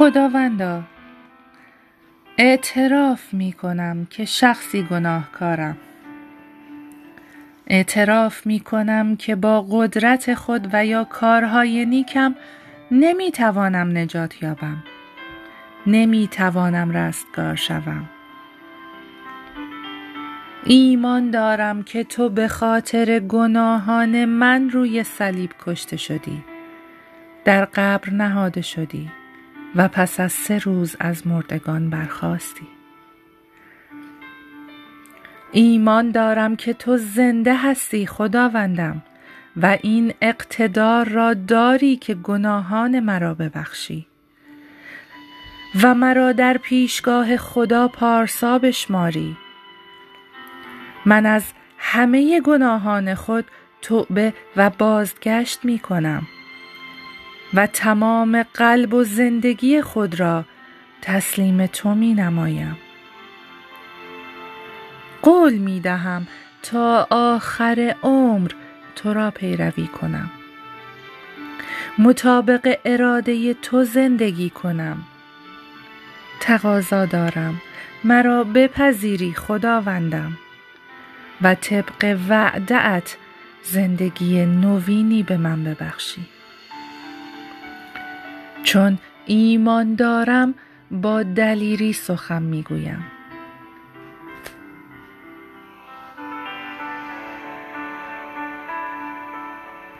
خداوندا اعتراف می کنم که شخصی گناهکارم. اعتراف می کنم که با قدرت خود و یا کارهای نیکم نمی توانم نجات یابم. نمی توانم رستگار شوم. ایمان دارم که تو به خاطر گناهان من روی صلیب کشته شدی. در قبر نهاده شدی. و پس از سه روز از مردگان برخاستی ایمان دارم که تو زنده هستی خداوندم و این اقتدار را داری که گناهان مرا ببخشی. و مرا در پیشگاه خدا پارسا بشماری. من از همه گناهان خود توبه و بازگشت می کنم. و تمام قلب و زندگی خود را تسلیم تو می نمایم. قول می دهم تا آخر عمر تو را پیروی کنم. مطابق اراده تو زندگی کنم. تقاضا دارم مرا بپذیری خداوندم و طبق وعدت زندگی نوینی به من ببخشی. چون ایمان دارم با دلیری سخن می‌گویم.